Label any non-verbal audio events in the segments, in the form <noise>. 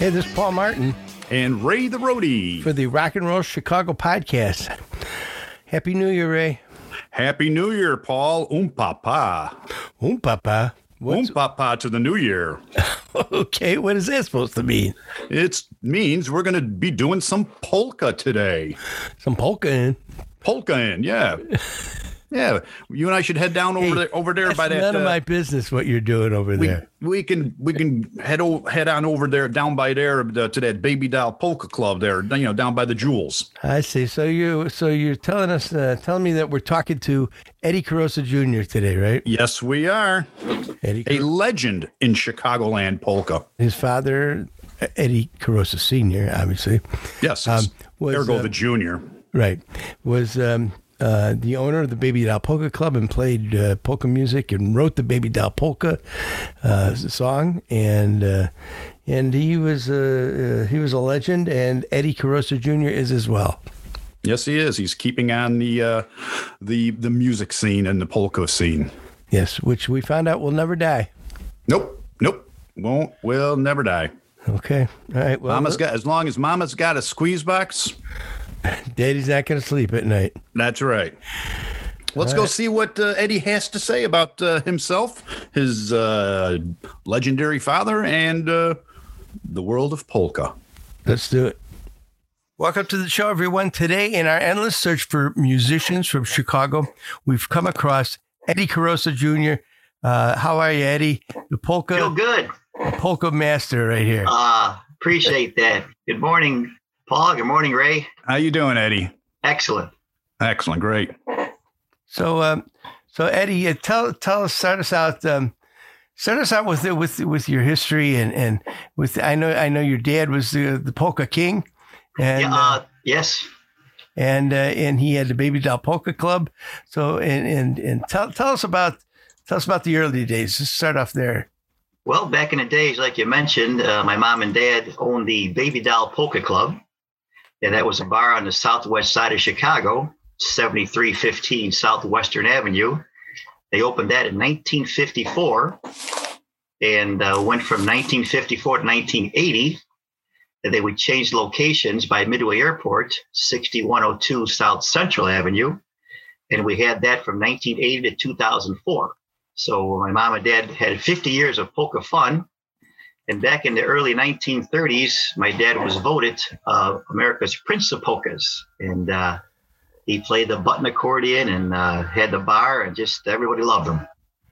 Hey, this is Paul Martin And Ray the Roadie. for the Rock and Roll Chicago podcast. Happy New Year, Ray. Happy New Year, Paul. Um papa. Um, Papa. What's, papa to the new year. <laughs> okay, what is that supposed to mean? It means we're going to be doing some polka today. Some polka in. Polka in, yeah. <laughs> Yeah, you and I should head down over Hey, there, over there by that. none of uh, my business what you're doing over we, there. we can we can head o- head on over there down by there uh, to that baby doll polka club there you know down by the jewels I see. So you, so you're telling us, uh, telling me that we're talking to Eddie Korosa Jr. today, right? yes we are Eddie, a legend in chicagoland polka his father, Eddie Korosa Sr., obviously, yes Um, was, ergo uh, the junior right, was um, uh, the owner of the Baby Doll Polka Club and played uh, polka music and wrote the Baby Doll Polka uh, song, and uh, and he was uh, uh, he was a legend, and Eddie Korosa Jr. is as well. yes he is he's keeping on the uh the the music scene and the polka scene Yes, which we found out will never die. nope nope won't will never die Okay, all right. Well, mama's got as long as mama's got a squeeze box <laughs> Daddy's not going to sleep at night. That's right. Let's go see what uh, Eddie has to say about uh, himself, his uh, legendary father, and uh, the world of polka. Let's do it. Welcome to the show, everyone. Today, in our endless search for musicians from Chicago, we've come across Eddie Korosa Jr. Uh, how are you, Eddie? The polka. Feel polka, good. polka master right here. Uh, appreciate that. Good morning, Paul. Good morning, Ray. How you doing, Eddie? Excellent. Excellent, great. <laughs> So, um, so Eddie, uh, tell tell us, start us out. Um, start us out with with with your history and and with. I know I know your dad was the the polka king, and yeah, uh, uh, yes. and uh, and he had the Baby Doll Polka Club. So and and and tell tell us about tell us about the early days. Just start off there. Well, back in the days, like you mentioned, uh, my mom and dad owned the Baby Doll Polka Club. And that was a bar on the southwest side of Chicago, 7315 Southwestern Avenue. They opened that in 1954 and uh, went from 1954 to 1980. And they would change locations by Midway Airport, 6102 South Central Avenue. And we had that from 1980 to 2004. So my mom and dad had 50 years of polka fun. And back in the early 1930s, my dad was voted uh, America's Prince of Polkas. And uh, he played the button accordion and uh, had the bar, and just everybody loved him.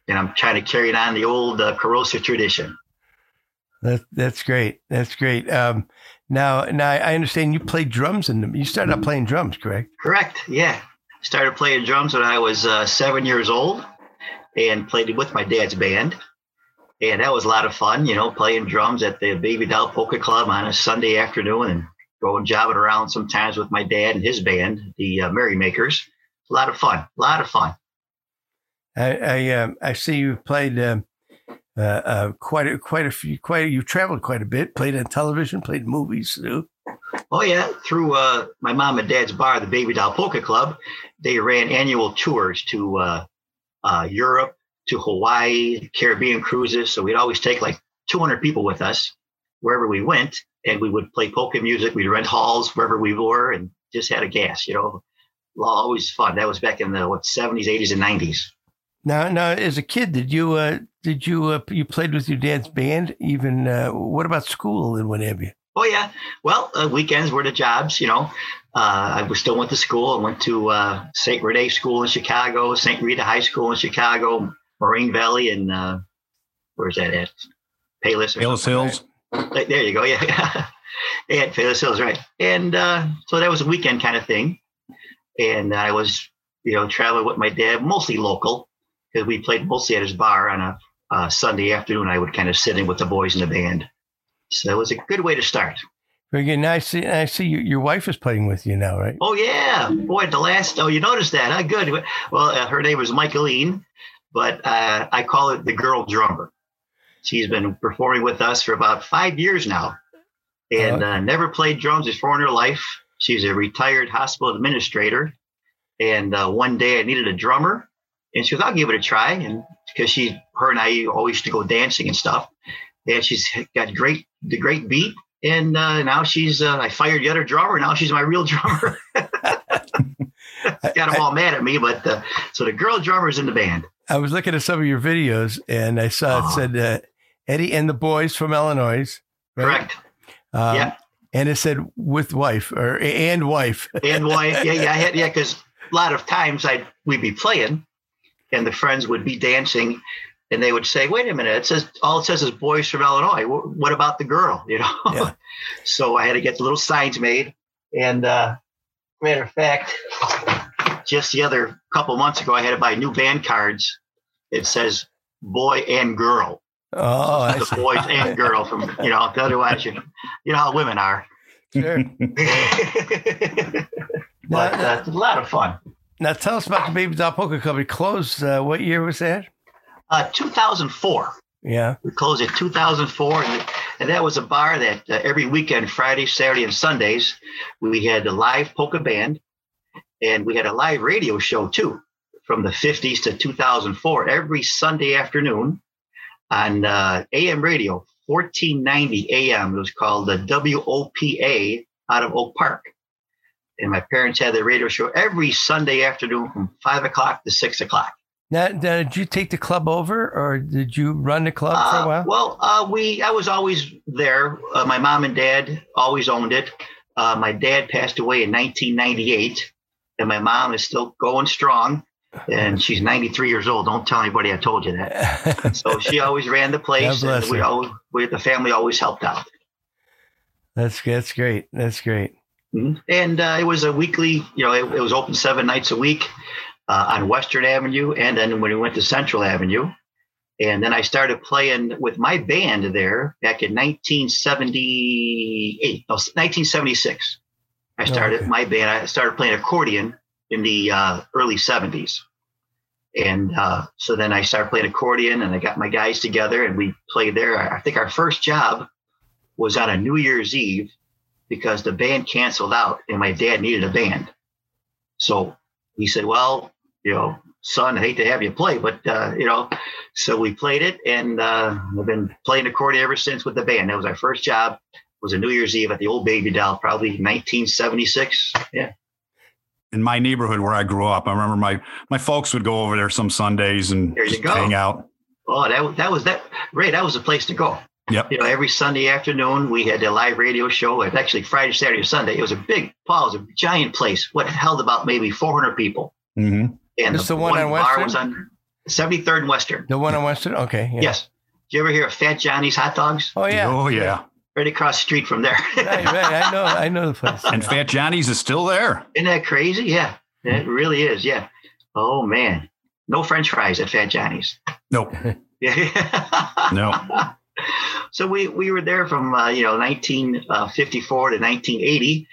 And I'm trying to carry on the old uh, Korosa tradition. That, that's great. That's great. Um, now now I understand you played drums and you started out playing drums, correct? Correct. Yeah. Started playing drums when I was uh, seven years old and played with my dad's band. And that was a lot of fun, you know, playing drums at the Baby Doll Polka Club on a Sunday afternoon and going jobbing around sometimes with my dad and his band, the uh, Merrymakers. A lot of fun. A lot of fun. I I, um, I see you played um, uh, uh, quite a, quite a few quite you traveled quite a bit. Played on television, played movies too. Oh yeah, through uh, my mom and dad's bar, the Baby Doll Polka Club, they ran annual tours to uh, uh, Europe, to Hawaii, Caribbean cruises. So we'd always take like 200 people with us wherever we went, and we would play polka music. We'd rent halls wherever we were, and just had a gas. You know, always fun. That was back in the what 70s, 80s, and 90s. Now now as a kid, did you uh, did you uh, you played with your dad's band? Even uh, what about school and what have you? Oh yeah. Well, uh, weekends were the jobs. You know, uh, I was still went to school. I went to uh, St. Rene School in Chicago, St. Rita High School in Chicago, Moraine Valley, and uh, where's that at? Payless. Payless Hills. right? There you go. Yeah. <laughs> yeah, Palos Hills, right? And uh, so that was a weekend kind of thing. And I was, you know, traveling with my dad, mostly local, because we played mostly at his bar on a uh, Sunday afternoon. I would kind of sit in with the boys in the band. So it was a good way to start. Very good. Now I see I see you, your wife is playing with you now, right? Oh yeah, boy, the last. Oh, you noticed that? Huh? Good. Well, uh, her name was Michaeline, but uh, I call it the girl drummer She's been performing with us for about five years now, and uh, never played drums before in her life. She's a retired hospital administrator, and uh, one day I needed a drummer, and she goes, "I'll give it a try." And because she, her and I always used to go dancing and stuff, and she's got great the great beat. And uh, now she's uh, I fired the other drummer. Now she's my real drummer. <laughs> <laughs> got them all mad at me, but uh, so the girl drummer's in the band. I was looking at some of your videos and I saw it Uh-huh. said uh, Eddie and the boys from Illinois. right? Correct. Um, Yeah. And it said with wife or and wife. And why? Yeah, yeah, I had, yeah. Because a lot of times I we'd be playing, and the friends would be dancing, and they would say, "Wait a minute! It says all it says is boys from Illinois. What about the girl?" <laughs> You know. Yeah. so I had to get the little signs made, and uh, matter of fact, just the other couple months ago, I had to buy new band cards. It says boy and girl. Oh, I the see. boys and girl from you know. Otherwise, you, you know how women are. Sure. <laughs> <laughs> but uh, it's a lot of fun. Now tell us about the Baby Doll Polka Club. It closed. Uh, what year was that? Uh, 2004. Yeah. We closed in 2004, and, and that was a bar that uh, every weekend, Friday, Saturday, and Sundays, we had a live polka band, and we had a live radio show too, from the 50s to 2004, every Sunday afternoon on uh, AM radio, 1490 AM. It was called the WOPA out of Oak Park. And my parents had the radio show every Sunday afternoon from five o'clock to six o'clock. Now, now, did you take the club over, or did you run the club for Uh, a while? Well, uh, we I was always there. Uh, my mom and dad always owned it. Uh, my dad passed away in 1998, and my mom is still going strong, and <laughs> she's 93 years old. Don't tell anybody I told you that. <laughs> So she always ran the place, and we always, we the family always helped out. that's that's great. That's great. Mhm. And uh, it was a weekly, you know, it, it was open seven nights a week uh, on Western Avenue, and then when we went to Central Avenue, and then I started playing with my band there back in 1978, no, 1976. I started okay. my band. I started playing accordion in the uh, early 70s, and uh, so then I started playing accordion, and I got my guys together, and we played there. I I think our first job was on a New Year's Eve because the band canceled out and my dad needed a band. So he said, Well, you know, son, I hate to have you play, but, uh, you know, so we played it and uh, I've been playing accordion ever since with the band. That was our first job. It was a New Year's Eve at the old Baby Doll, probably 1976. Yeah. In my neighborhood where I grew up, I remember my my folks would go over there some Sundays and There you just go. hang out. Oh, that, was- that was that. Ray, that was the place to go. Yep. You know, every Sunday afternoon we had a live radio show. It actually Friday, Saturday, Sunday. It was a big, Paul, it was a giant place. What held about maybe 400 people. hmm And This the one on bar Western? was on 73rd and Western. The one on Western. Okay. Yeah. Yes. Did you ever hear of Fat Johnny's hot dogs? Oh yeah. Oh yeah. Right across the street from there. right, right. I know. I know the place. And Fat Johnny's is still there. Isn't that crazy? Yeah. It really is. Yeah. Oh man. No French fries at Fat Johnny's. Nope. <laughs> Yeah. No. <laughs> so we we were there from uh, you know 1954 to 1980,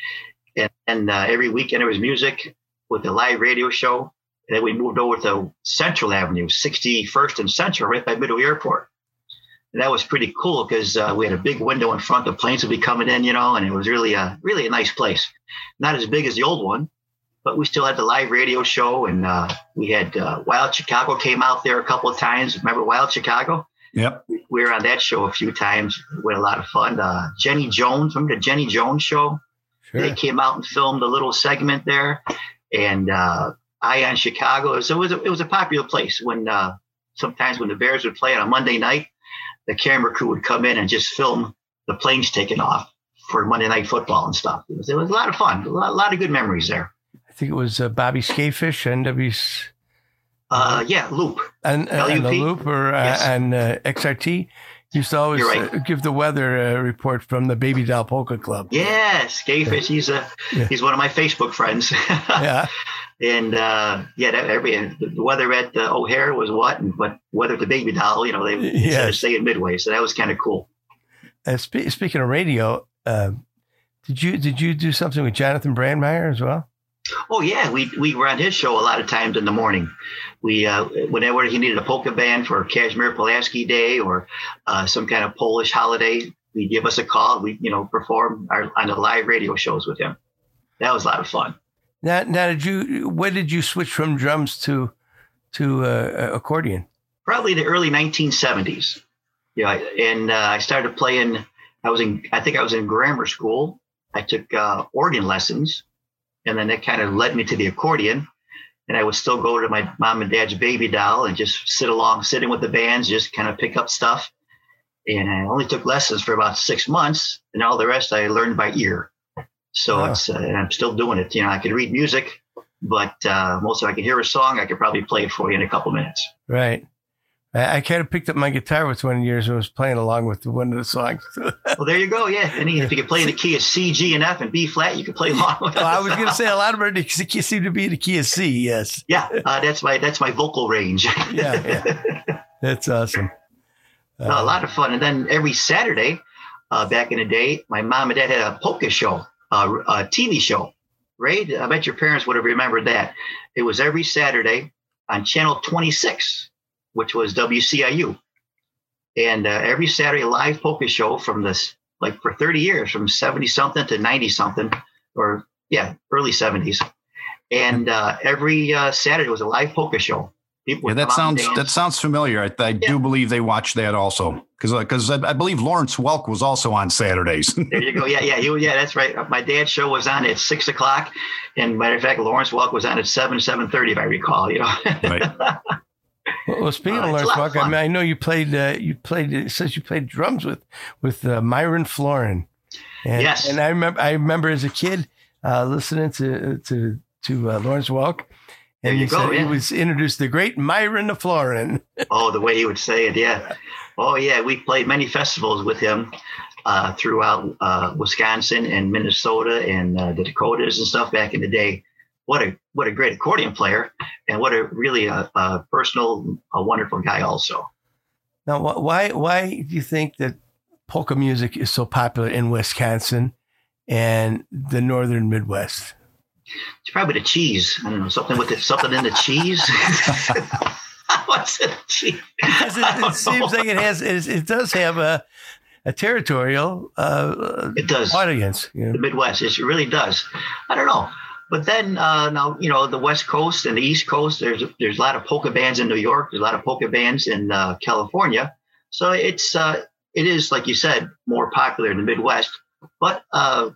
and, and uh, every weekend there was music with a live radio show. And then we moved over to Central Avenue, 61st and Central, right by Midway Airport. And that was pretty cool because uh, we had a big window in front. The planes would be coming in, you know, and it was really a really a nice place. Not as big as the old one, but we still had the live radio show, and uh, we had uh, Wild Chicago came out there a couple of times. Remember Wild Chicago? Yep. we were on that show a few times. We had a lot of fun. Uh, Jenny Jones, remember the Jenny Jones show? They came out and filmed a little segment there. And uh, Ion Chicago. So it was a, it was a popular place when uh, sometimes when the Bears would play on a Monday night, the camera crew would come in and just film the planes taking off for Monday Night Football and stuff. It was, it was a lot of fun. A lot, a lot of good memories there. I think it was uh, Bobby Skafish, NW, Uh, yeah, Loop. and, uh, and the? Loop or uh, Yes. and uh, XRT. Used to always right. give the weather uh, report from the Baby Doll Polka Club. Yeah, Skafish. He's a Yeah. he's one of my Facebook friends. <laughs> Yeah. And uh, yeah, that, every the weather at uh, O'Hare was what, and but weather at the Baby Doll, you know, they Yes. of saying Midway, so that was kind of cool. Uh, spe- speaking of radio, uh, did you did you do something with Jonathan Brandmeier as well? Oh yeah, we we were on his show a lot of times in the morning. We uh, whenever he needed a polka band for Kazimierz Pulaski Day or uh, some kind of Polish holiday, he'd give us a call. We you know perform our, on the live radio shows with him. That was a lot of fun. Now, now, did you? When did you switch from drums to to uh, accordion? Probably the early 1970s. Yeah, and uh, I started playing. I was in. I think I was in grammar school. I took uh, organ lessons, and then that kind of led me to the accordion. And I would still go to my mom and dad's baby doll and just sit along, sitting with the bands, just kind of pick up stuff. And I only took lessons for about six months, and all the rest I learned by ear. So Wow. it's uh, and I'm still doing it. You know, I could read music, but uh, most of I could hear a song, I could probably play it for you in a couple minutes. Right. I, I kind of picked up my guitar with one of yours and was playing along with one of the songs. <laughs> Well, there you go. Yeah, and if you could play in the key of C, G, and F, and B flat, you could play along with. well, I was going to say a lot of them <laughs> seem to be in the key of C. Yes. Yeah, uh, that's my that's my vocal range. <laughs> Yeah. yeah. That's awesome. a lot of fun. And then every Saturday, uh, back in the day, my mom and dad had a polka show, uh, a TV show. Right? I bet your parents would have remembered that. It was every Saturday on Channel 26, which was WCIU. And uh, every Saturday, a live polka show from this, like for 30 years, from 70 something to 90 something, or yeah, early 70s. And uh, every uh, Saturday was a live polka show. People Yeah, that come out and sounds that sounds familiar. I, I Yeah. do believe they watched that also because because I, I believe Lawrence Welk was also on Saturdays. <laughs> There you go. Yeah, yeah, he yeah. That's right. My dad's show was on at six o'clock, and matter of fact, Lawrence Welk was on at seven, seven thirty, if I recall. You know. right. <laughs> Well, well, speaking Uh, of Lawrence Welk, I, mean, I know you played. Uh, you played. It says you played drums with with uh, Myron Floren. And, Yes. And I remember. I remember as a kid uh, listening to to to uh, Lawrence Welk, There and you he go, said he was introduced the great Myron Floren. <laughs> oh, the way he would say it, yeah. Oh, yeah. We played many festivals with him uh, throughout uh, Wisconsin and Minnesota and uh, the Dakotas and stuff back in the day. What a what a great accordion player, and what a really a, a personal, a wonderful guy also. Now, why why do you think that polka music is so popular in Wisconsin and the northern Midwest? It's probably the cheese. I don't know something with it, something in the cheese. <laughs> <laughs> What's it? Cheese? Because it, it seems like it has. It, it does have a a territorial uh, It does. audience. You the? Midwest. It really does. I don't know. But then uh, now, you know, the West Coast and the East Coast, there's there's a lot of polka bands in New York. There's a lot of polka bands in uh, California. So it's uh, it is like you said, more popular in the Midwest. But uh,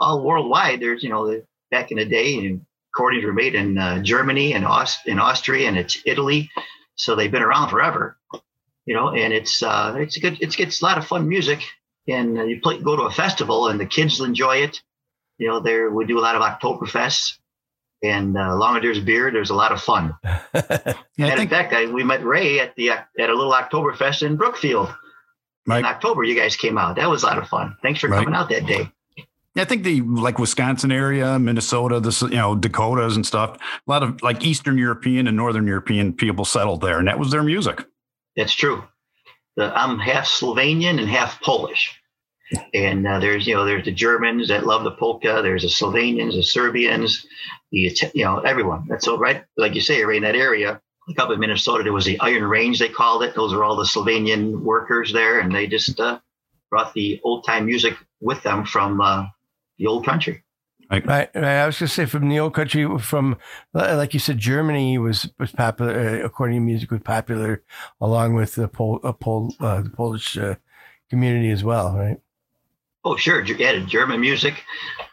all worldwide, there's you know, the, back in the day, and accordions were made in uh, Germany and Aust- in Austria and it's Italy. So they've been around forever. You know, and it's uh, it's good. It's it's a lot of fun music, and uh, you play go to a festival and the kids will enjoy it you know, there we do a lot of Oktoberfests, and uh, long as there's beer, there's a lot of fun. <laughs> Yeah, and in fact, I, we met Ray at the at a little Oktoberfest in Brookfield in. October. You guys came out. That was a lot of fun. Thanks for Right. coming out that day. I think the like Wisconsin area, Minnesota, this you know Dakotas and stuff. A lot of like Eastern European and Northern European people settled there, and that was their music. That's true. I'm half Slovenian and half Polish. And uh, there's, you know, there's the Germans that love the polka. There's the Slovenians, the Serbians, the, you know, everyone. That's so right. Like you say, right in that area, like up in Minnesota, there was the Iron Range, they called it. Those are all the Slovenian workers there. And they just uh, brought the old time music with them from uh, the old country. Right, right. I was going to say from the old country, from like you said, Germany was was popular. Uh, accordion music was popular, along with the Pol, uh, Pol, uh, the Polish uh, community as well. Right. Oh, sure. Ge- Yeah, German music.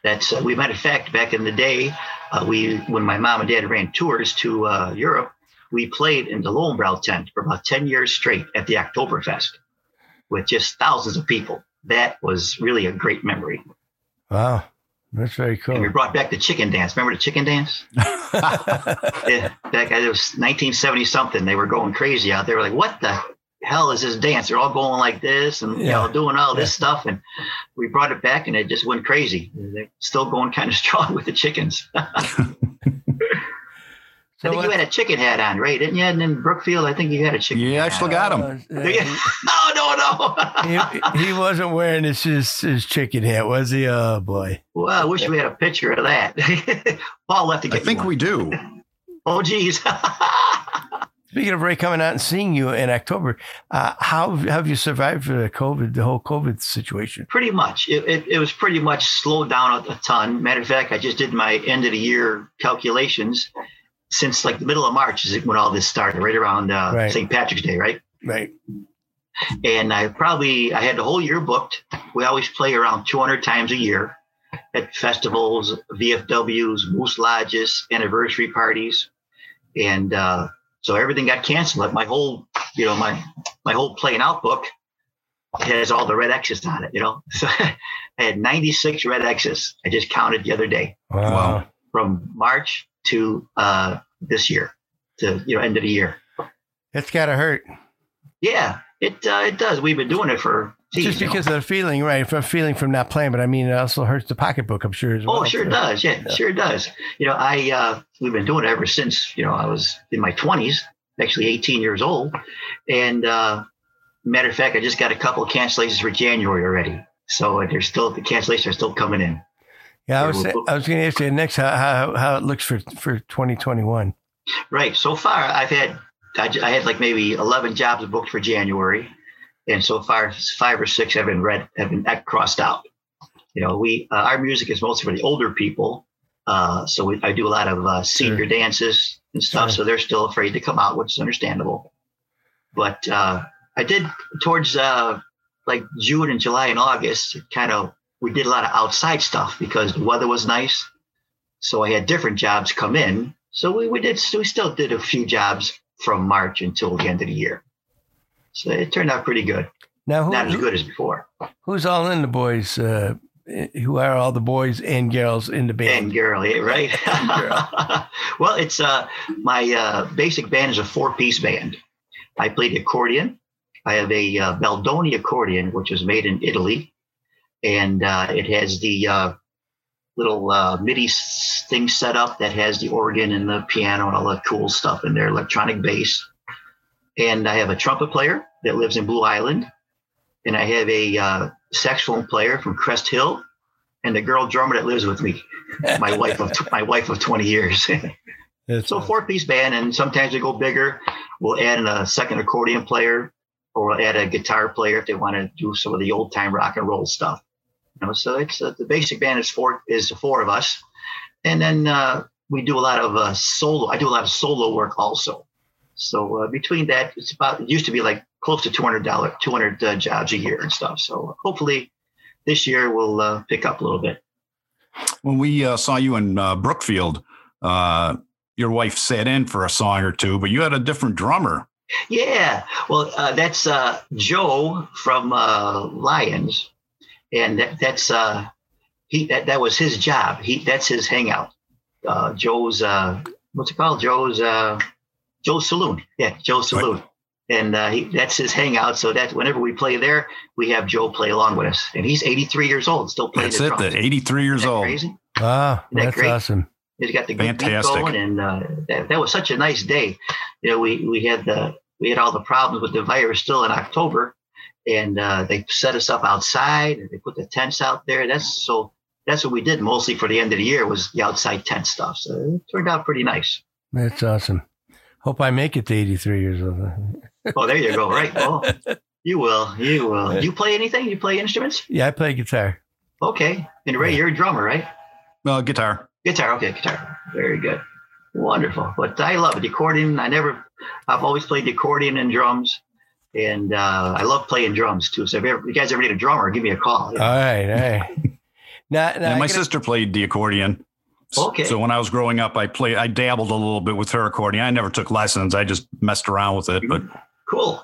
That's uh, we. Matter of fact, back in the day, uh, we when my mom and dad ran tours to uh, Europe, we played in the Lowenbrau tent for about ten years straight at the Oktoberfest with just thousands of people. That was really a great memory. Wow, that's very cool. And we brought back the chicken dance. Remember the chicken dance? <laughs> yeah, back it was 1970 something. They were going crazy out there. Like, what the hell is this dance? They're all going like this and you Yeah. know doing all this stuff. And we brought it back, and it just went crazy. They're still going kind of <laughs> strong with the chickens. <laughs> So I think you had a chicken hat on, right? Didn't you? And in Brookfield, I think you had a chicken. Yeah, I still got him. Uh, <laughs> Do you? <laughs> Oh no, no. <laughs> he, he wasn't wearing his, his his chicken hat, was he? Oh boy. well, I wish we had a picture of that. Paul left to I get think you one. we do. Oh, geez. Speaking of Ray coming out and seeing you in October, uh, how have you survived the COVID, the whole COVID situation? pretty much. It, it, it was pretty much slowed down a, a ton. Matter of fact, I just did my end of the year calculations. Since like the middle of March is when all this started, right around uh, Right. St. Patrick's Day, right? Right. and I probably I had the whole year booked. We always play around 200 times a year at festivals, VFWs, moose lodges, anniversary parties, and uh, so everything got canceled. Like my whole, you know, my my whole playing out book has all the red X's on it. You know, <laughs> so I had 96 red X's. I just counted the other day Wow. Wow. from March to uh, this year to you know end of the year. It's gotta hurt. Yeah, it uh, it does. We've been doing it for geez, Just you know. because of the feeling, right? For feeling from not playing, but I mean, it also hurts the pocketbook. I'm sure as well. Oh, sure So- does. Yeah, sure it does. You know, I uh, we've been doing it ever since you know I was in my twenties, actually 18 years old, and uh, matter of fact, I just got a couple of cancellations for January already. So there's still the cancellations are still coming in. Yeah, I was we'll- I was going to ask you next how, how how it looks for for 2021. Right. So far, I've had I had like maybe 11 jobs booked for January, and so far five or six have been read have been crossed out. You know, we uh, our music is mostly for the older people, uh, so we, I do a lot of uh, senior Sure. dances and stuff. Sure. So they're still afraid to come out, which is understandable. But uh, I did towards uh, like June and July and August, kind of we did a lot of outside stuff because the weather was nice. So I had different jobs come in. So we, we did we still did a few jobs from March until the end of the year. So it turned out pretty good. Now, who, Not as good as before. who's all in the boys? Uh, who are all the boys and girls in the band? And girl, yeah, right? <laughs> <laughs> well, it's uh my uh, basic band is a four piece band. I play the accordion. I have a uh, Baldoni accordion, which was made in Italy, and uh, it has the uh, little uh, MIDI thing set up that has the organ and the piano and all that cool stuff in there, electronic bass. And I have a trumpet player that lives in Blue Island, and I have a uh, saxophone player from Crest Hill, and the girl drummer that lives with me, my <laughs> wife of my wife of 20 years. <laughs> So four piece band, and sometimes we go bigger. We'll add in a second accordion player, or we'll add a guitar player if they want to do some of the old time rock and roll stuff. You know, so it's uh, the basic band is four is four of us, and then uh, we do a lot of uh, solo. I do a lot of solo work also. So uh, between that, it's about it used to be like close to two hundred dollar two hundred uh, jobs a year and stuff. So hopefully this year we'll uh, pick up a little bit. When we uh, saw you in uh, Brookfield, uh, your wife sat in for a song or two, but you had a different drummer. Yeah, well, uh, that's uh, Joe from uh, Lyons, and that, that's uh, he. That, that was his job. He that's his hangout. Uh, Joe's uh, what's it called? Joe's uh, Joe's Saloon. Yeah, Joe's Saloon, and uh, he, that's his hangout. So that whenever we play there, we have Joe play along with us, and he's 83 years old, still playing That's the it. drums. The 83 years Isn't that old. Crazy. wow, Isn't that that's great? awesome. He's got the good beat Fantastic. going, and uh, that, that was such a nice day. You know, we we had the we had all the problems with the virus still in October, and uh, they set us up outside. and They put the tents out there. That's so. That's what we did mostly for the end of the year was the outside tent stuff. So it turned out pretty nice. That's awesome. Hope I make it to 83 years old. <laughs> Oh, there you go. Right. Well, <laughs> you will. You will. Do you play anything? You play instruments? Yeah, I play guitar. Okay. And Ray, you're a drummer, right? Uh, guitar. Guitar, okay, guitar. Very good. Wonderful. But I love it. The accordion, I never, I've always played the accordion and drums. And uh, I love playing drums too. So if you, ever, you guys ever need a drummer, give me a call. All right, all right. <laughs> Now, now Yeah, my gotta- sister played the accordion. Okay. So when I was growing up, I played, I dabbled a little bit with her accordion. I never took lessons. I just messed around with it. But Cool.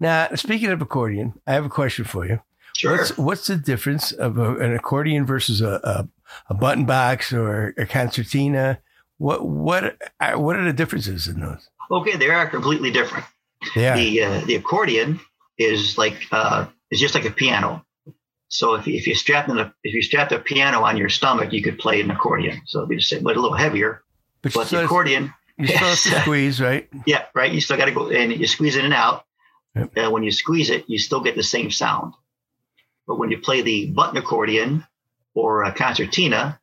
now, speaking of accordion, I have a question for you. Sure. What's what's the difference of a, an accordion versus a, a a button box or a concertina? What what are- what are the differences in those? Okay, they are completely different. Yeah, The uh, the accordion is like uh, is just like a piano. So if you, if you strap the if you strap the piano on your stomach, you could play an accordion. So it'd be the same, but a little heavier. but, But the accordion, You still have to <laughs> squeeze, right? Yeah, right. You still got to go and you squeeze in and out. Yep. Uh, when you squeeze it, you still get the same sound. But when you play the button accordion or a concertina,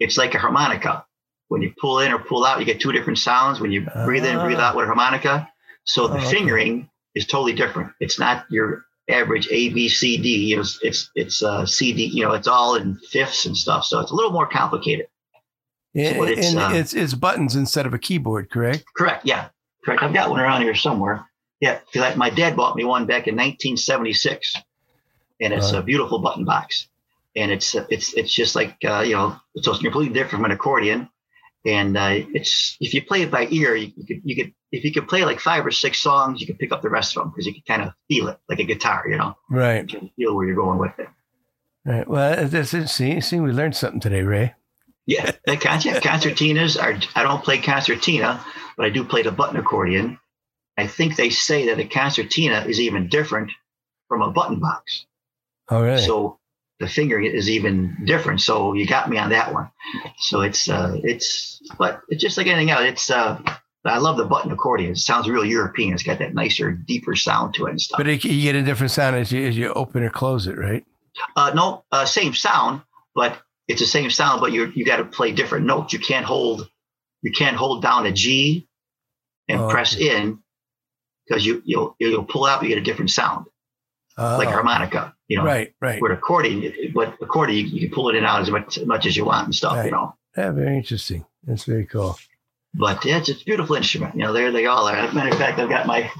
it's like a harmonica. When you pull in or pull out, you get two different sounds. When you breathe in, breathe out with a harmonica. So the Oh, okay. fingering is totally different. It's not your average A, B, C, D. You know, it's it's, it's uh, C, D. You know, it's all in fifths and stuff. So it's a little more complicated. And, what it's, and uh, it's it's buttons instead of a keyboard, correct? Correct. Yeah. Correct. I've got one around here somewhere. Yeah. Because my dad bought me one back in 1976, and it's Wow. a beautiful button box. And it's it's it's just like uh, you know, it's completely different from an accordion. And uh, it's if you play it by ear, you, you could you could if you could play like five or six songs, you could pick up the rest of them because you can kind of feel it like a guitar. You know, Right. you can feel where you're going with it. Right. Well, that's it. See, see, we learned something today, Ray. Yeah, the concert, <laughs> concertinas are. I don't play concertina, but I do play the button accordion. I think they say that a concertina is even different from a button box. All right. So the fingering is even different. So you got me on that one. So it's uh, it's, but it's just like anything else. It's uh, I love the button accordion. It sounds real European. It's got that nicer, deeper sound to it and stuff. but it, you get a different sound as you as you open or close it, right? Uh, no, uh, same sound, but it's the same sound, but you you got to play different notes. You can't hold you can't hold down a G and Oh, press in because you you'll you'll pull out. You get a different sound, like Oh, harmonica. You know, Right. Right. with accordion, but accordion you, you can pull it in out as much, as much as you want and stuff. Right. You know, Yeah. Very interesting. That's very cool. But yeah, it's, it's a beautiful instrument. You know, there they all are. As a matter of fact, I've got my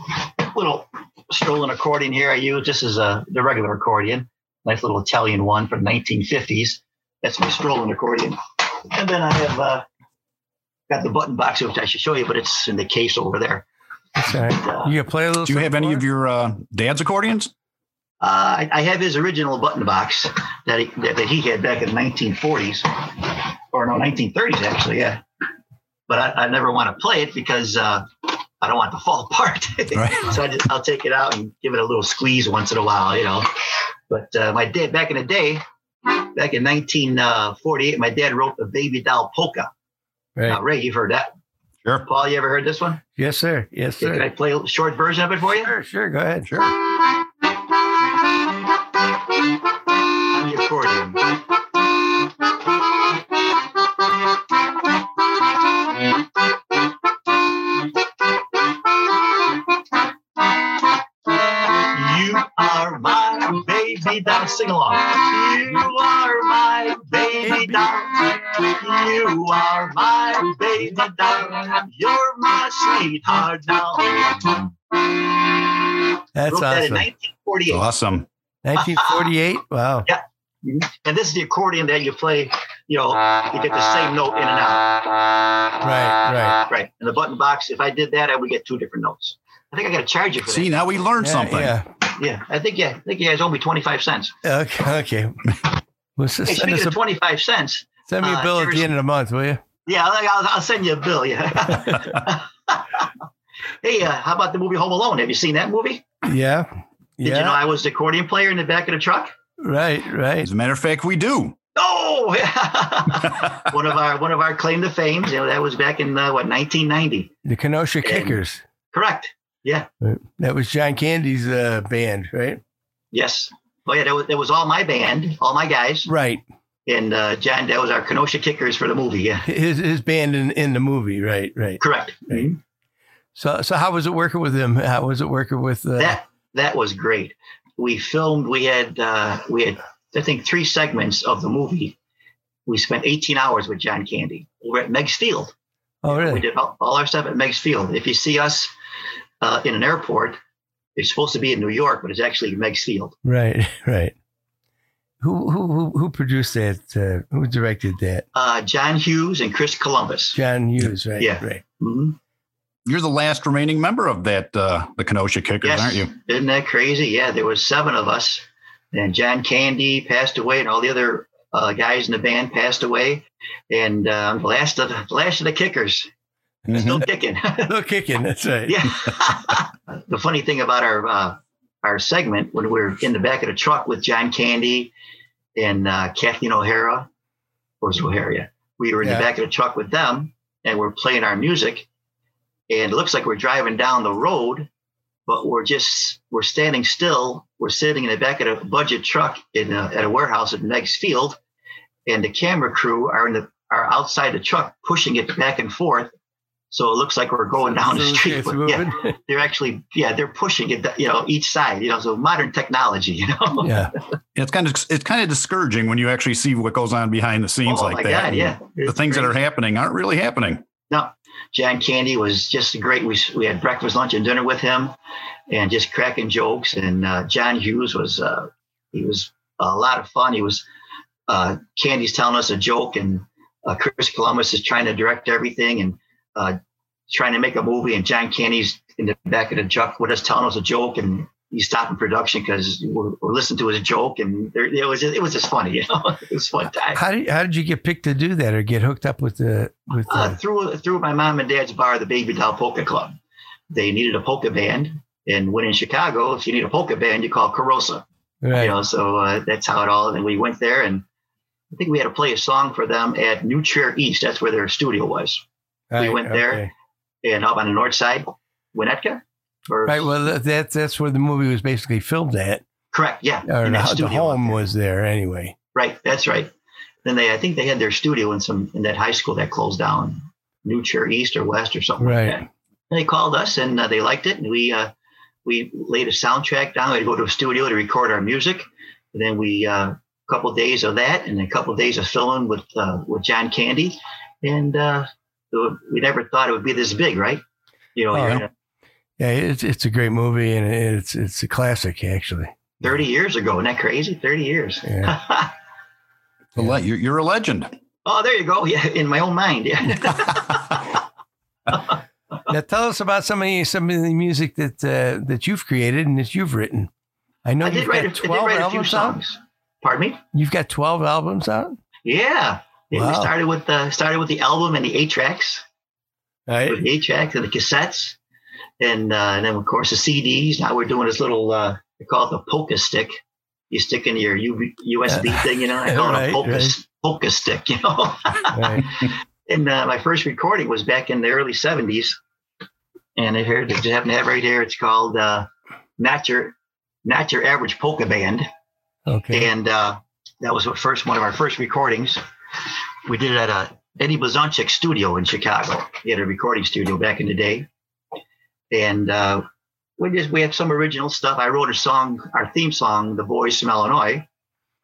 little strolling accordion here. I use this is a the regular accordion, nice little Italian one from the 1950s. That's my strolling accordion. And then I have uh, got the button box, which I should show you, but it's in the case over there. That's all right. Uh, You gonna play a little? Do you have any of your uh, dad's accordions? Uh, I, I have his original button box that he, that, that he had back in the 1940s, or no, 1930s actually, yeah. But I, I never want to play it because uh, I don't want it to fall <laughs> apart. Right. so I just, I'll take it out and give it a little squeeze once in a while, you know. But uh, my dad, back in the day, back in 1948, my dad wrote the Baby Doll Polka. Now, Right. Ray, you've heard that. Sure. Paul, you ever heard this one? Yes, sir. Yes, sir. Can I play a short version of it for you? Sure. Sure. Go ahead. Sure. On the accordion. Baby doll. Sing along. You are my baby doll. You are my baby doll. You're my sweetheart now. That's Wrote that in awesome. 1948. Awesome. 1948. Wow. Yeah. And this is the accordion that you play, you know, you get the same note in and out. Right. Right. Right. And the button box, if I did that, I would get two different notes. I think I got to charge you for See, that. now we learned Yeah, something. Yeah. Yeah. I think, yeah, I think you guys owe me 25 cents. Okay. Okay. Well, s- Hey, send, speaking of 25 cents, send me a uh, bill at the end of the month, will you? yeah, I'll, I'll, I'll send you a bill. Yeah. <laughs> hey, uh, how about the movie Home Alone? Have you seen that movie? Yeah. Did you know I was the accordion player in the back of the truck? Right. Right. As a matter of fact, we do. Oh, <laughs> <laughs> one of our one of our claim to fame. You know, that was back in uh, what 1990. The Kenosha Kickers. Correct. Yeah. That was John Candy's uh, band, right? Yes. Oh yeah, that was, that was all my band, all my guys, Right. and uh, John. That was our Kenosha Kickers for the movie. Yeah. His his band in, in the movie. Right. Right. Correct. Right. So so how was it working with him? How was it working with? Uh, That that was great. We filmed. We had uh, we had I think three segments of the movie. We spent 18 hours with John Candy over at Meigs Field. oh really? We did all, all our stuff at Meigs Field. If you see us uh, in an airport, it's supposed to be in New York, but it's actually Meigs Field. Right. <laughs> Right. Who who who, who produced that? Uh, who directed that? Uh, John Hughes and Chris Columbus. John Hughes. Right. Yeah. Right. Mhm. You're the last remaining member of that, uh, the Kenosha Kickers, Yes. aren't you? Isn't that crazy? Yeah, there was seven of us, and John Candy passed away, and all the other uh, guys in the band passed away, and uh, I'm the last of the last of the kickers, Mhm. still kicking. <laughs> No kicking. That's right. yeah. <laughs> the funny thing about our uh, our segment when we are in the back of the truck with John Candy and uh, Kathleen O'Hara, or was O'Hara? Yeah. We were in Yeah. the back of the truck with them, and we're playing our music. and it looks like we're driving down the road, but we're just we're standing still. We're sitting in the back of a budget truck in a, at a warehouse at Meigs Field, and the camera crew are in the are outside the truck pushing it back and forth. So it looks like we're going down the street. but yeah, <laughs> they're actually yeah they're pushing it you know each side you know so modern technology you know <laughs> yeah. It's kind of it's kind of discouraging when you actually see what goes on behind the scenes oh like my that. god yeah The It's things that are happening aren't really happening. No, John Candy was just great. We we had breakfast, lunch, and dinner with him, and just cracking jokes. And uh, John Hughes was uh, he was a lot of fun. He was uh, Candy's telling us a joke, and uh, Chris Columbus is trying to direct everything and uh, trying to make a movie. And John Candy's in the back of the truck with us telling us a joke, and he's stopping production because we're, we're listening to his joke. And there, it was it was just funny, <laughs> you know. it was fun time. How did how did you get picked to do that or get hooked up with the with uh, the, through through my mom and dad's bar, the Baby Doll Polka Club. They needed a polka band, and when in Chicago, if you need a polka band, you call Korosa. right? You know, so uh, that's how it all. And we went there, and I think we had to play a song for them at New Trier East. That's where their studio was, Right, went there. okay. and up on the north side, Winnetka. Or, Right. Well, that- that's that's where the movie was basically filmed at, correct, yeah. or the, the home there. was there anyway. Right, that's right. Then they, I think they had their studio in some in that high school that closed down, New Trier East or West or something Right. like that. And they called us and uh, they liked it, and we uh, we laid a soundtrack down. We had to go to a studio to record our music. And then we uh, a couple days of that, and a couple of days of filming with uh, with John Candy, and uh, we never thought it would be this big, right? You know, Oh, yeah. Yeah, it's it's a great movie and it's it's a classic actually. thirty years ago. Isn't that crazy? Thirty years. Yeah. <laughs> A le- You're, you're a legend. oh, there you go. Yeah, in my own mind. Yeah. <laughs> Now tell us about some of the, some of the music that uh, that you've created and that you've written. I know I you've did write, a, I got did twelve write a few albums out. songs. Pardon me. You've got twelve albums out, Yeah. Yeah, Wow. We started with the started with the album and the eight tracks, right? with eight tracks and the cassettes, and, uh, and then of course the CDs. Now we're doing this little uh, they call it the polka stick. You stick in your U- USB thing, you know. I call it a polka, right. polka stick, you know. right. <laughs> and uh, my first recording was back in the early '70s, and I heard just happen to have right here. It's called uh, "Not Your Not Your Average Polka Band." Okay. and uh, that was what first one of our first recordings. We did it at a Eddie Blazonczyk studio in Chicago. He had a recording studio back in the day, and uh, we just we had some original stuff. I wrote a song, our theme song, "The Boys from Illinois."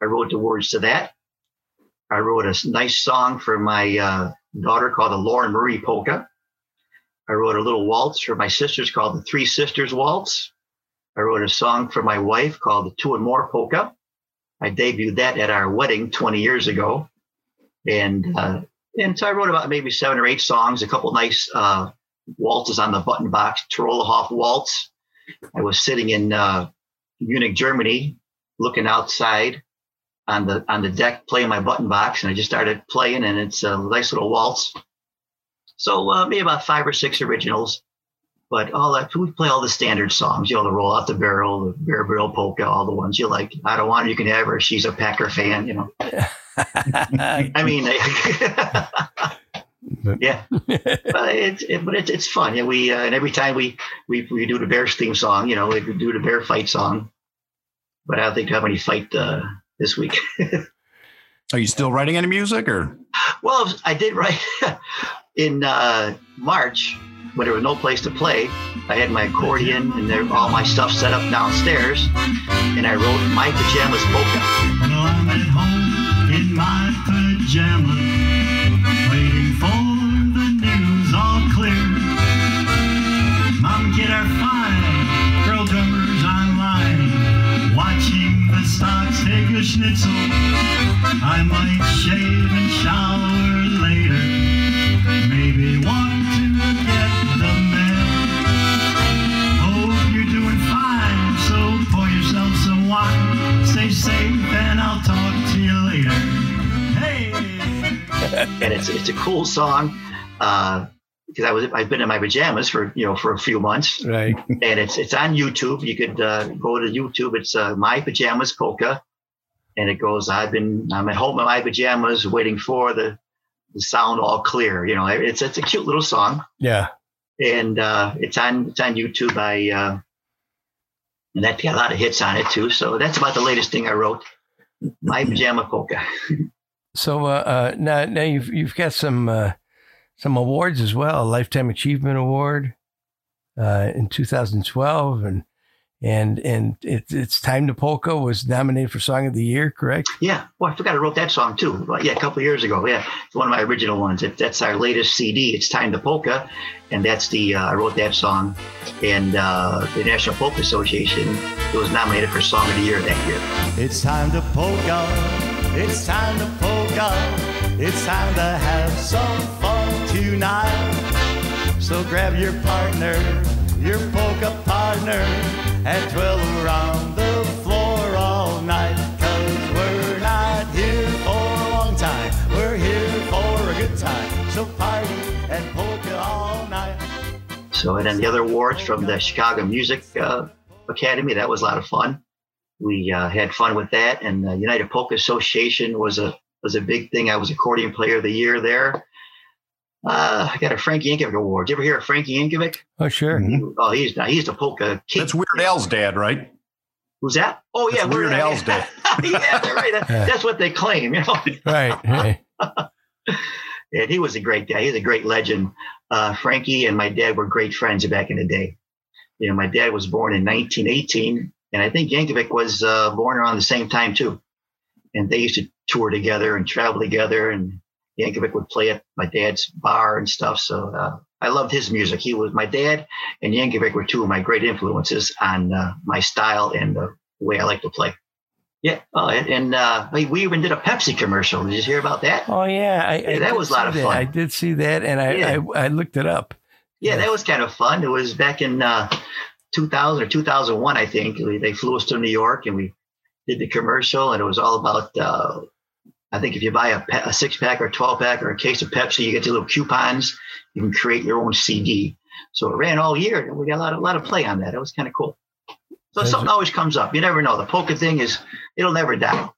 I wrote the words to that. I wrote a nice song for my uh, daughter called the Lauren Marie Polka. I wrote a little waltz for my sisters called the Three Sisters Waltz. I wrote a song for my wife called the Two and More Polka. I debuted that at our wedding 20 years ago. And uh, and so I wrote about maybe seven or eight songs, a couple nice uh, waltzes on the button box, Tirolhoff waltz. I was sitting in uh, Munich, Germany, looking outside on the on the deck, playing my button box, and I just started playing, and it's a nice little waltz. So uh, maybe about five or six originals, but all that we play all the standard songs, you know, the roll out the barrel, the beer barrel polka, all the ones you like. I don't want her, you can have her. She's a Packer fan, you know. <laughs> I mean, <laughs> yeah, but it's it, but it's it's fun. Yeah, we uh, and every time we we we do the Bears theme song, you know, we do the bear fight song. But I don't think I have any fight uh, this week. <laughs> Are you still writing any music or? Well, I did write <laughs> in uh, March when there was no place to play. I had my accordion and there, all my stuff set up downstairs, and I wrote my pajamas polka. My pajamas, waiting for the news all clear. Mom and kid are girl drummers online, watching the stocks take a schnitzel. It's it's cool song uh, because I was I've been in my pajamas for you know for a few months, right. <laughs> and it's it's on YouTube. You could uh, go to YouTube. It's uh, my pajamas polka, and it goes. I've been I'm at home in my pajamas waiting for the the sound all clear. You know, it's it's a cute little song. Yeah. and uh, it's on it's on YouTube. I uh, and that got a lot of hits on it too. So that's about the latest thing I wrote. My pajama polka. <laughs> So uh, uh, now, now you've you've got some uh, some awards as well. A lifetime achievement award uh, in 2012, and and and it's it's time to polka was nominated for song of the year. Correct? Yeah. Well, I forgot I wrote that song too. But yeah, a couple of years ago. Yeah, it's one of my original ones. It, that's our latest CD. It's time to polka, and that's the uh, I wrote that song, and uh, the National Polka Association it was nominated for song of the year that year. It's time to polka. It's time to polka. It's time to have some fun tonight. So grab your partner, your polka partner, and twirl around the floor all night. Cause we're not here for a long time. We're here for a good time. So party and polka all night. So, and then the other awards from the Chicago Music uh, Academy, that was a lot of fun. We uh, had fun with that, and the United Polka Association was a was a big thing. I was accordion player of the year there. Uh, I got a Frankie Yankovic award. Did you ever hear of Frankie Yankovic? Oh, sure. Oh, he's he's the polka king. That's Weird Al's dad, right? Who's that? Oh yeah, That's Weird Al's dad. <laughs> yeah, that's right. That- Yeah. That's what they claim. You know. <laughs> Right. right. <laughs> and he was a great guy. He's a great legend. Uh, Frankie and my dad were great friends back in the day. You know, my dad was born in 1918, and I think Yankovic was uh, born around the same time too. And they used to tour together and travel together, and Yankovic would play at my dad's bar and stuff. So uh, I loved his music. He was my dad, and Yankovic were two of my great influences on uh, my style and the way I like to play. Yeah, uh, and, and uh, we even did a Pepsi commercial. Did you hear about that? Oh yeah, I, Yeah, that was a lot of that. fun. I did see that, and I Yeah. I, I looked it up. Yeah, Yes. that was kind of fun. It was back in uh, 2000 or 2001, I think. They flew us to New York and we did the commercial, and it was all about. I think if you buy a, a six pack or a 12 pack or a case of Pepsi, you get the little coupons. You can create your own CD. So it ran all year, and we got a lot of, lot of play on that. It was kind of cool. So That's- something always comes up. You never know. The polka thing is, it'll never die.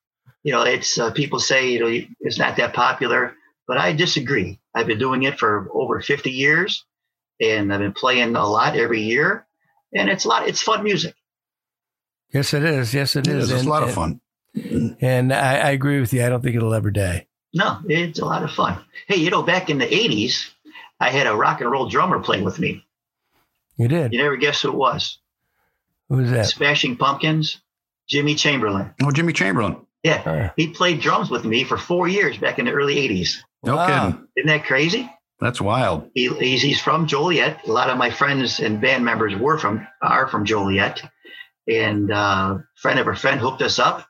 You know, it's uh, people say you know it's not that popular, but I disagree. I've been doing it for over 50 years and I've been playing a lot every year, and it's a lot. It's fun music. Yes, it is. Yes, it It is. is. It's And- a lot of and- fun. And I, I agree with you. I don't think it'll ever die. No, it's a lot of fun. Hey, you know, back in the '80s, I had a rock and roll drummer play with me. You did. You never guess who it was? Who was that? Smashing Pumpkins, Jimmy Chamberlin. Oh, Jimmy Chamberlin. Yeah, Uh, he played drums with me for four years back in the early '80s. No Wow. kidding. Isn't that crazy? That's wild. He, he's, he's from Joliet. A lot of my friends and band members were from are from Joliet, and uh, friend of a friend hooked us up,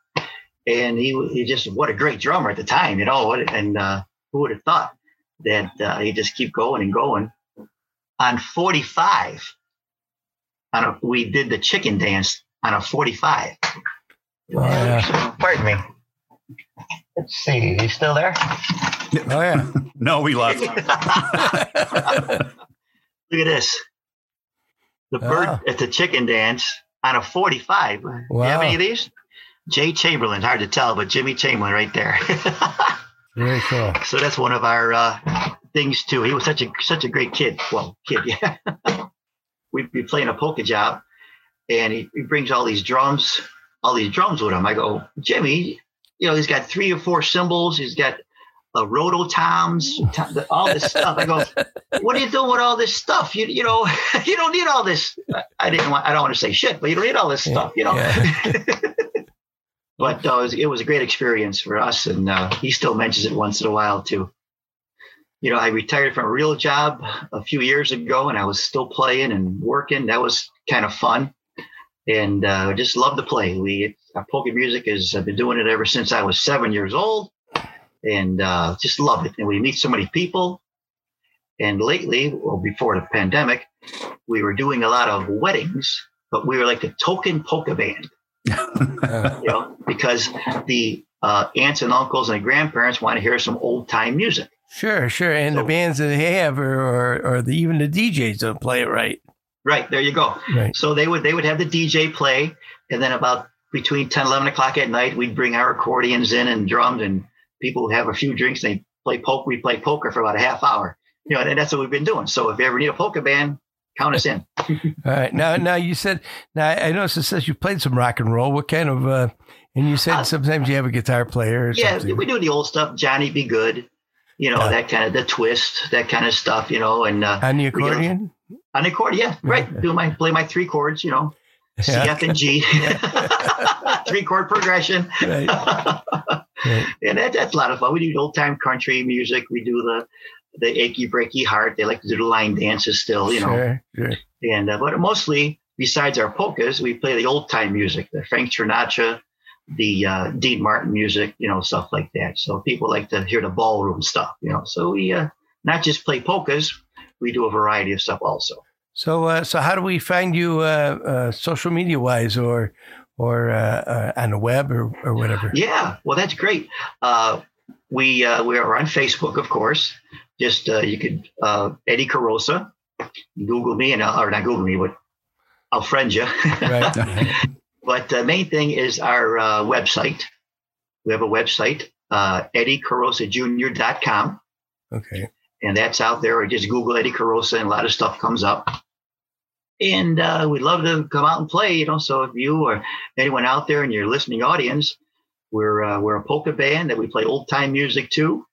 and he he just what a great drummer at the time, you know. What, and uh, who would have thought that uh, he just keep going and going. On 45, on a, we did the chicken dance on a 45. Oh, yeah. Pardon me. Let's see. You still there? Oh yeah. <laughs> No, we left. <laughs> Look at this. The bird Ah. at the chicken dance on a 45. Do You have any of these? Jay Chamberlin, hard to tell, but Jimmy Chamberlin right there. <laughs> Very cool. so that's one of our uh, things too. He was such a such a great kid. Well, kid, yeah. <laughs> We'd be playing a polka job, and he, he brings all these drums, all these drums with him. I go, Jimmy, you know, he's got three or four cymbals. He's got uh, rototoms, to- the- all this stuff. I go, <laughs> what are you doing with all this stuff? You you know, you don't need all this. I- I didn't want. I don't want to say shit, but you don't need all this stuff. You know. Yeah. But uh, it, was, it was a great experience for us, and uh, he still mentions it once in a while too. You know, I retired from a real job a few years ago, and I was still playing and working. That was kind of fun, and uh, just love to play. We our polka music is I've been doing it ever since I was seven years old, and uh, just love it. And we meet so many people. And lately, well, before the pandemic, we were doing a lot of weddings, but we were like the token polka band Uh, you know, because the uh, aunts and uncles and grandparents want to hear some old time music. sure, sure. And the bands that they have, or or, or the, even the DJs don't play it right. Right there, you go. Right. So they would they would have the DJ play, and then about between 10, 11 o'clock at night, we'd bring our accordions in and drums, and people would have a few drinks. And they play poker. We play poker for about a half hour. you know, and that's what we've been doing. So if you ever need a polka band, count us in. All right. Now, now you said, now I noticed it says you played some rock and roll. What kind of, uh, and you said Uh, sometimes you have a guitar player or Yeah, something. we do the old stuff. Johnny B. Goode, you know, that kind of the twist, that kind of stuff, you know, and uh, On the get- accordion? on the accordion, yeah, right. Do my play my three chords, you know, C, Yeah. F, and G, <laughs> three chord progression. Right. <laughs> Right. and that, that's a lot of fun. We do old time country music. We do the the achy breaky heart. They like to do the line dances still, you know. Sure, sure. And uh, but mostly, besides our polkas, we play the old time music, the Frank Sinatra, the uh, Dean Martin music, you know, stuff like that. So people like to hear the ballroom stuff, you know. So we uh, not just play polkas, we do a variety of stuff also. So, uh, so how do we find you, uh, uh, social media wise or, or, on the web or, or whatever? Yeah, well, that's great. Uh, we uh, we are on Facebook, of course. Just uh, you could uh, Eddie Korosa, Google me, and I'll, or not Google me, but I'll friend you. Right. <laughs> <laughs> but the main thing is our uh, website. We have a website, uh, EddieKorosajr.com, Okay. and that's out there. Or just Google Eddie Korosa, and a lot of stuff comes up. And uh, we'd love to come out and play. You know, so if you or anyone out there in your listening audience, we're uh, we're a polka band that we play old time music too.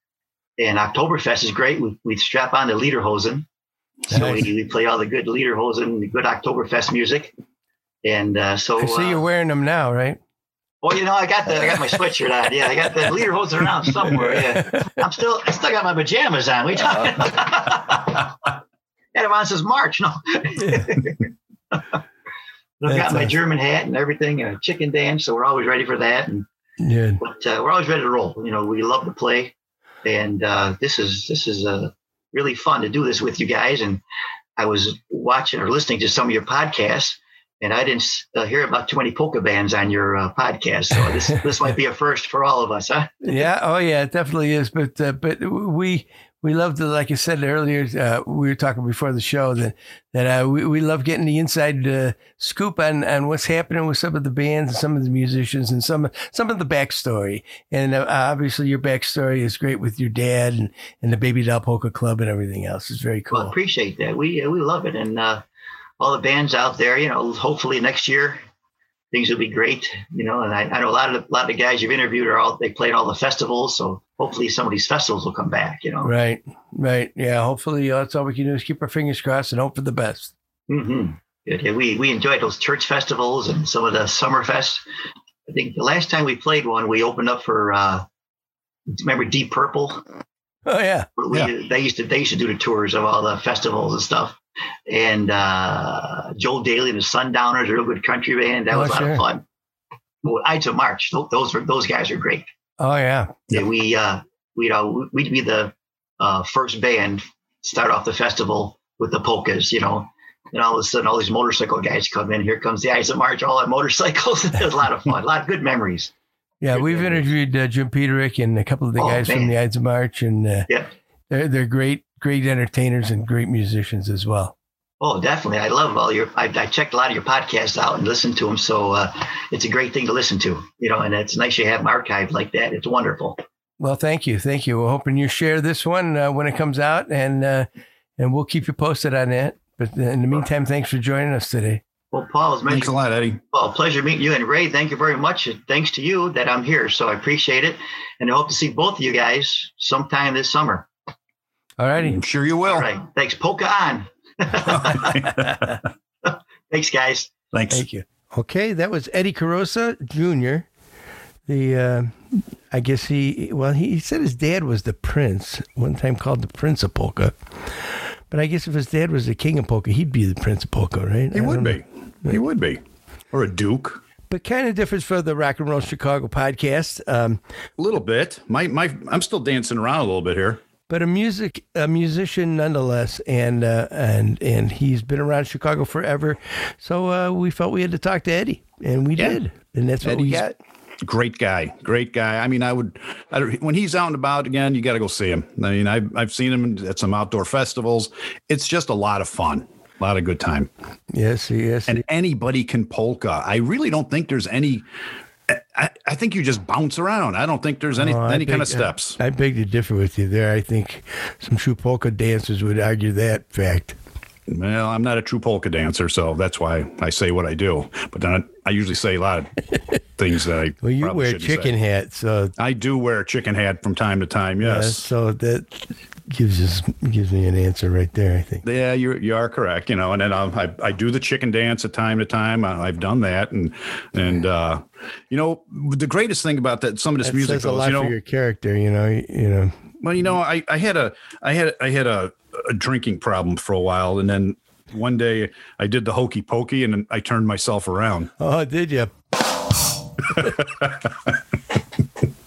And Oktoberfest is great. We, we strap on the Lederhosen. So Nice. we, we play all the good Lederhosen, the good Oktoberfest music. And uh, so I see uh, you're wearing them now, right? well, you know, I got the I got my <laughs> sweatshirt on. Yeah, I got the Lederhosen around somewhere. Yeah, I'm still I still got my pajamas on. We talking? <laughs> and on says March. No, <laughs> I've got my awesome. German hat and everything, and a chicken dance. So we're always ready for that. And Yeah. but uh, we're always ready to roll. You know, we love to play, and uh, this is this is uh, really fun to do this with you guys. And I was watching or listening to some of your podcasts, and I didn't uh, hear about too many polka bands on your uh, podcast. So this <laughs> this might be a first for all of us, huh? Yeah. Oh, yeah. It definitely is. But uh, but we we love to, like I said earlier, uh, we were talking before the show that that uh, we we love getting the inside uh, scoop on on what's happening with some of the bands and some of the musicians and some some of the backstory. And uh, obviously, your backstory is great with your dad and and the Baby Doll Polka Club and everything else. It's very Well, cool. appreciate that. We we love it, and uh, all the bands out there. You know, hopefully next year things will be great. You know, and I, I know a lot of the, a lot of the guys you've interviewed are all they played all the festivals, so hopefully some of these festivals will come back. You know. Right. Right. Yeah. Hopefully, uh, that's all we can do is keep our fingers crossed and hope for the best. hmm Good. Yeah, we we enjoyed those church festivals and some of the summer fest. I think the last time we played one, we opened up for uh, remember Deep Purple. Oh yeah. We, Yeah. They used to they used to do the tours of all the festivals and stuff. And uh, Joel Daly and the Sundowners, a real good country band. That Oh, was a lot sure. of fun. Well, Ides of March, those were those guys are great. Oh yeah. Yeah, we uh, we'd uh, we'd be the uh, first band start off the festival with the polkas, you know. And all of a sudden, all these motorcycle guys come in. Here comes the Ides of March, all on motorcycles. <laughs> it was a lot of fun, a lot of good memories. Yeah, Good we've memories. interviewed uh, Jim Peterick and a couple of the Oh, guys from the Ides of March, and uh, Yeah. they're they're great, great entertainers and great musicians as well. Oh, definitely. I love all your. I, I checked a lot of your podcasts out and listened to them, so uh, it's a great thing to listen to. You know, and it's nice you have them archived like that. It's wonderful. Well, thank you, thank you. We're hoping you share this one uh, when it comes out, and uh, and we'll keep you posted on that. But in the meantime, thanks for joining us today. Well, Paul, as Thanks a mentioned, lot, Eddie. well, pleasure meeting you and Ray. Thank you very much. And Thanks to you that I'm here, so I appreciate it, and I hope to see both of you guys sometime this summer. All righty. I'm sure you will. All right. Thanks. Polka on. <laughs> Thanks, guys. Thanks. Thank you. Okay, that was Eddie Korosa Jr. The uh, I guess he well he, he said his dad was the prince one time called the Prince of Polka, but I guess if his dad was the king of polka, he'd be the Prince of Polka, right? He I would don't be. He would be. Or a duke. But kind of different for the Rock and Roll Chicago podcast. Um, A little bit. My my I'm still dancing around a little bit here. But a music a musician nonetheless, and uh, and and he's been around Chicago forever. So uh, we felt we had to talk to Eddie, and we Yeah. did, and that's what we Eddie's- got. Great guy, great guy. I mean, I would, I when he's out and about again, you got to go see him. I mean, I've I've seen him at some outdoor festivals. It's just a lot of fun, a lot of good time. Yes, yes. And anybody can polka. I really don't think there's any. I, I think you just bounce around. I don't think there's any Oh, any kind of uh, steps. I, I beg to differ with you there. I think some true polka dancers would argue that fact. Well, I'm not a true polka dancer, so that's why I say what I do. But then I, usually say a lot of things that I Well, you wear chicken say. hat, so I do wear a chicken hat from time to time. Yes. so that gives us gives me an answer right there. I think. Yeah, you you are correct. You know, and then um, I I do the chicken dance at time to time. I, I've done that, and and uh, you know the greatest thing about that some of this That music says a lot you know, for your character. You know. You, you know. well, you know, I I had a I had I had a, a drinking problem for a while, and then one day I did the hokey pokey, and I turned myself around. Oh, did you? <laughs>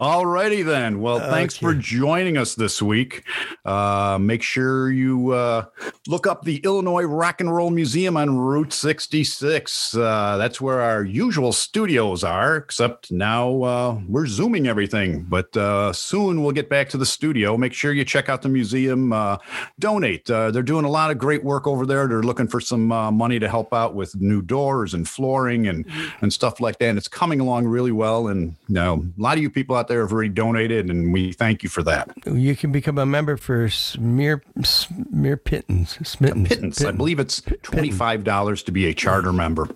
All righty then. Well, thanks for joining us this week. Uh, make sure you uh, look up the Illinois Rock and Roll Museum on Route 66. Uh, that's where our usual studios are, except now uh, we're zooming everything. But uh, soon we'll get back to the studio. Make sure you check out the museum. Uh, donate. Uh, they're doing a lot of great work over there. They're looking for some uh, money to help out with new doors and flooring and and stuff like that. And it's coming along really well. And you know, a lot of you people out there have already donated, and we thank you for that. You can become a member for smear smear pittance. Smittens. Pittance. I believe it's twenty five dollars to be a charter member.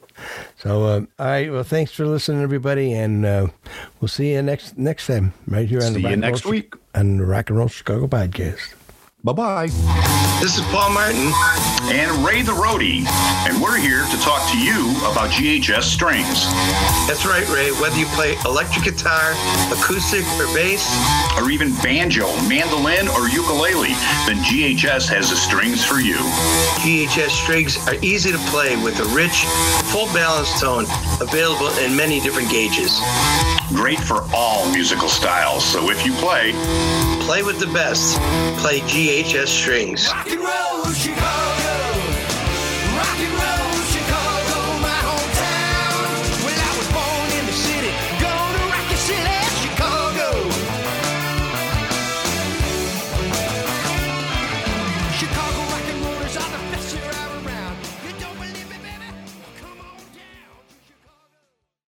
So, uh, all right. Well, thanks for listening, everybody, and uh, we'll see you next next time right here on See the you next Roll week. on the Rock and Roll Chicago podcast. Bye bye. This is Paul Martin. And Ray the Roadie, and we're here to talk to you about GHS strings, That's right, Ray. Whether you play electric guitar, acoustic, or bass, or even banjo, mandolin, or ukulele, then GHS has the strings for you. GHS strings are easy to play with a rich, full balanced tone available in many different gauges. Great for all musical styles, so if you play, Play with the best. Play GHS strings. Rock and roll Chicago.